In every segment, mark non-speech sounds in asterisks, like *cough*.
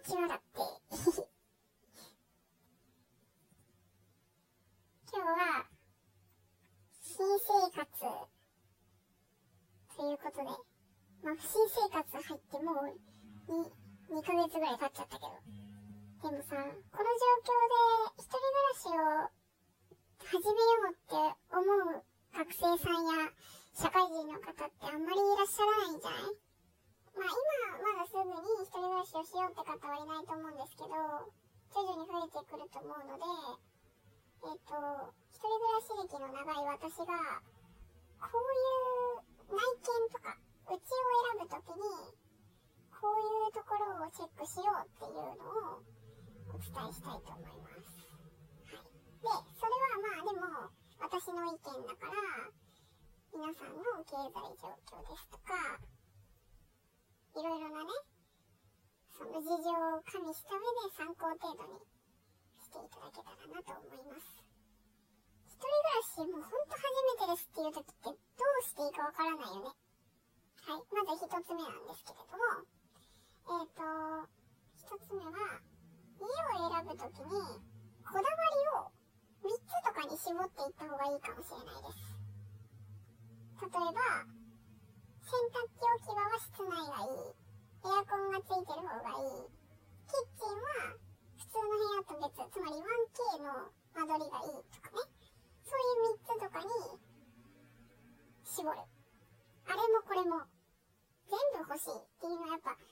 ちはだって。*laughs* 今日は、新生活、ということで、まあ、新生活入ってもう、2、2ヶ月ぐらい経っちゃったけど。でもさ、この状況で一人暮らしを始めようって思う学生さんや社会人の方ってあんまりいらっしゃらないんじゃないまあ今まだすぐに一人暮らしをしようって方はいないと思うんですけど、徐々に増えてくると思うので、えっ、と、一人暮らし歴の長い私が、こういう内見とか、うちを選ぶときに、こういうところをチェックしようっていうのをお伝えしたいと思います。はい。で、それはまあでも、私の意見だから、皆さんの経済状況ですとか、いろいろなね、その事情を加味した上で参考程度にしていただけたらなと思います。一人暮らしもうほんと初めてですっていう時ってどうしていいかわからないよね。はい。まず一つ目なんですけれども、えっ、ー、と、一つ目は、家を選ぶときに、こだわりを3つとかに絞っていった方がいいかもしれないです。例えば、洗濯機置き場は室内がいい。エアコンがついてる方がいい。キッチンは普通の部屋と別、つまり 1K の間取りがいいとかね。そういう3つとかに絞る。あれもこれも欲しいっていうのはやっぱね、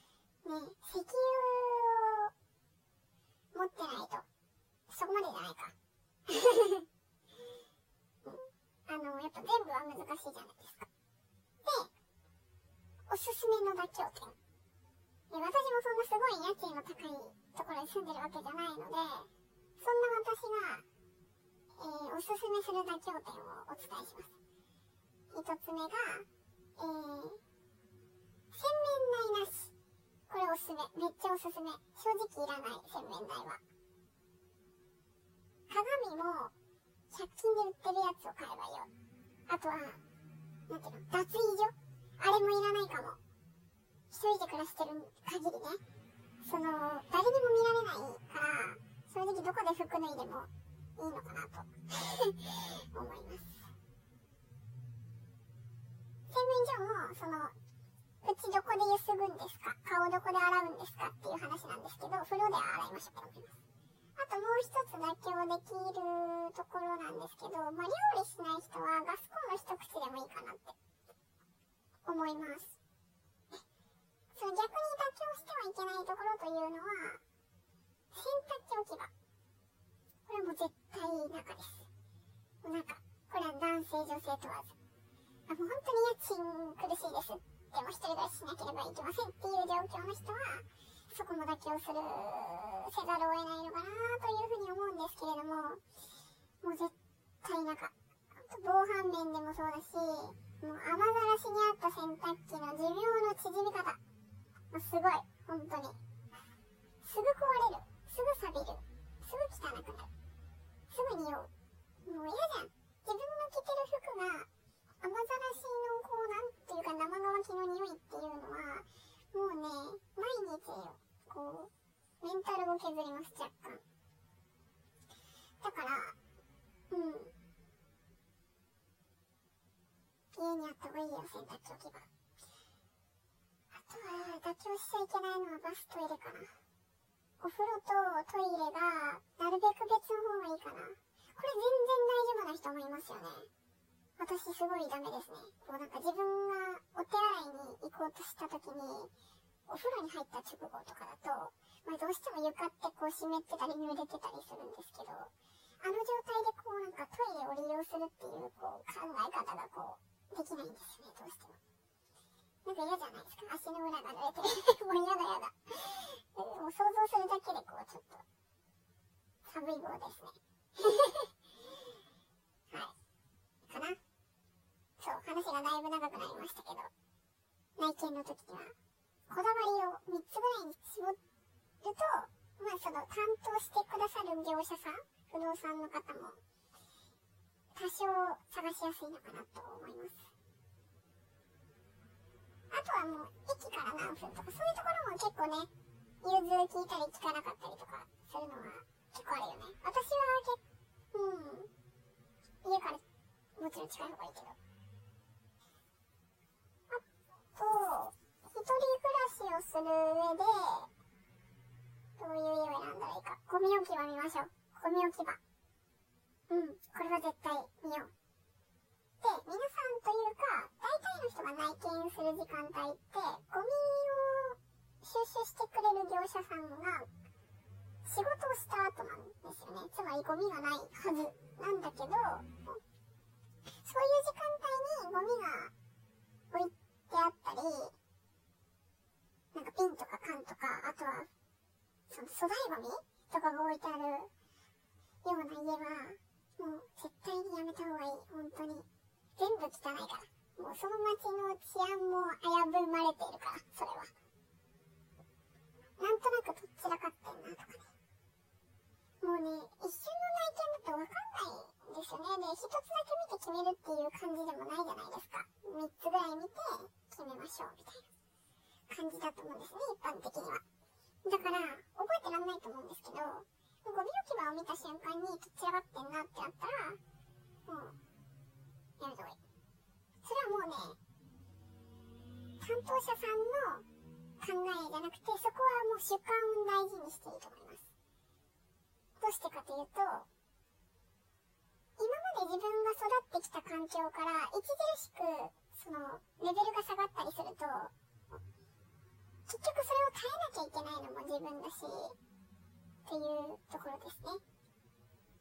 石油を持ってないと、そこまでじゃないか。*laughs* あの、やっぱ全部は難しいじゃないですか。で、おすすめの妥協点。私もそんなすごい家賃の高いところに住んでるわけじゃないので、そんな私が、えー、おすすめする妥協点をお伝えします。一つ目が、えー、洗面台なし。これおすすめ。めっちゃおすすめ。正直いらない、洗面台は。鏡も、100均で売ってるやつを買えばいいよ。あとは、なんていうの、脱衣所？あれもいらないかも。一人で暮らしてる限りね。その、誰にも見られないから、正直どこで服脱いでもいいのかなと *laughs* 思います。洗面所も、その、どこでゆすぐんですか？顔どこで洗うんですか？っていう話なんですけど、風呂で洗いましょうって思います。あともう一つ妥協できるところなんですけど、まあ、料理しない人はガスコンロ一口でもいいかなって思います。その逆に妥協してはいけないところというのは、洗濯機置き場。これはもう絶対中です。もうなんか、これは男性女性問わず。あもう本当に家賃苦しいですでも一人暮らししなければいけませんっていう状況の人は、そこも妥協する、せざるを得ないのかなというふうに思うんですけれども、もう絶対なんか、防犯面でもそうだし、もう雨ざらしにあった洗濯機の寿命の縮み方、もうすごい、本当に。すぐ壊れる、すぐ錆びる、すぐ汚くなる、すぐ匂う。もう嫌じゃん。自分の着てる服が雨ざらしのこう、なんていうか生乾きの匂いっていうのは、もうね、毎日こう、メンタルを削ります、若干。だから、うん。家にあった方がいいよ、洗濯機置き場。あとは、妥協しちゃいけないのはバストイレかな。お風呂とトイレが、なるべく別の方がいいかな。これ全然大丈夫な人もいますよね。私すごいダメですね。こうなんか自分がお手洗いに行こうとした時に、お風呂に入った直後とかだと、まあどうしても床ってこう湿ってたり濡れてたりするんですけど、あの状態でこうなんかトイレを利用するっていうこう考え方がこう、できないんですよね、どうしても。なんか嫌じゃないですか。足の裏が濡れてる。*laughs* もう嫌だ嫌だ。も想像するだけでこうちょっと、寒い棒ですね。*laughs* はい。かな。そう、話がだいぶ長くなりましたけど、内見の時には、こだわりを3つぐらいに絞ると、まあその担当してくださる業者さん、不動産の方も、多少探しやすいのかなと思います。あとはもう、駅から何分とか、そういうところも結構ね、融通聞いたり聞かなかったりとかするのは結構あるよね。私は結うん。家からもちろん近い方がいいけど。あと、一人暮らしをする上で、どういう家を選んだらいいか。ゴミ置き場見ましょう。ゴミ置き場。うん。これは絶対見よう。で、皆さんというか、大体の人が内見する時間帯って、ゴミを収集してくれる業者さんが、仕事をした後なんですよね。つまりゴミがないはずなんだけど、そういう時間帯にゴミが置いてあったり、なんか瓶とか缶とか、あとは、その粗大ゴミとかが置いてあるような家は、もう絶対にやめた方がいい。本当に。全部汚いから。もうその街の治安も危ぶまれているから、それは。なんとなくどっちらかってんなとかね。もうね、一瞬の内見だとわかんないんですよね。で、一つだけ見て決めるっていう感じでもないじゃないですか。三つぐらい見て決めましょうみたいな感じだと思うんですね、一般的には。だから、覚えてらんないと思うんですけど、ゴミ置き場を見た瞬間にどっちらかってんなってなったら、もう、やめた方がいい。それはもうね、担当者さんの考えじゃなくて、そこはもう主観を大事にしていいと思います。どうしてかというと、今まで自分が育ってきた環境から著しく、その、レベルが下がったりすると、結局それを変えなきゃいけないのも自分だし、っていうところですね。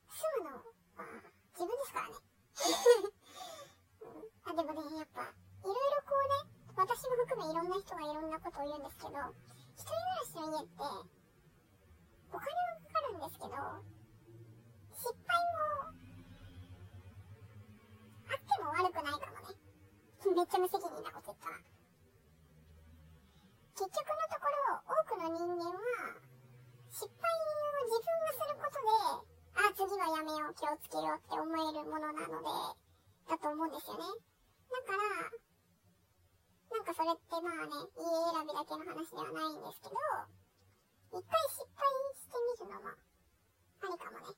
住むのは自分ですからね。*laughs* あ、でもね、やっぱ、いろいろこうね、私も含めいろんな人がいろんなことを言うんですけど、一人暮らしの家って、お金はかかるんですけど、失敗も、あっても悪くないかもね。めっちゃ無責任なこと言ったら。結局のところ、多くの人間は、失敗を自分がすることで、あ、次はやめよう、気をつけようって思えるものなので、だと思うんですよね。だから、なんかそれってまあね、家選びだけの話ではないんですけど、一回失敗してみるのも、ありかもね。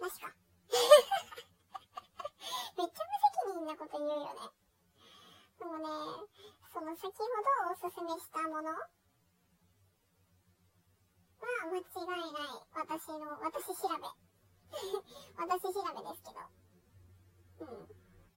なしか。*laughs* めっちゃ無責任なこと言うよね。でもね、先ほどおすすめしたものは間違いない。私の、私調べ。*laughs* 私調べですけど。うん。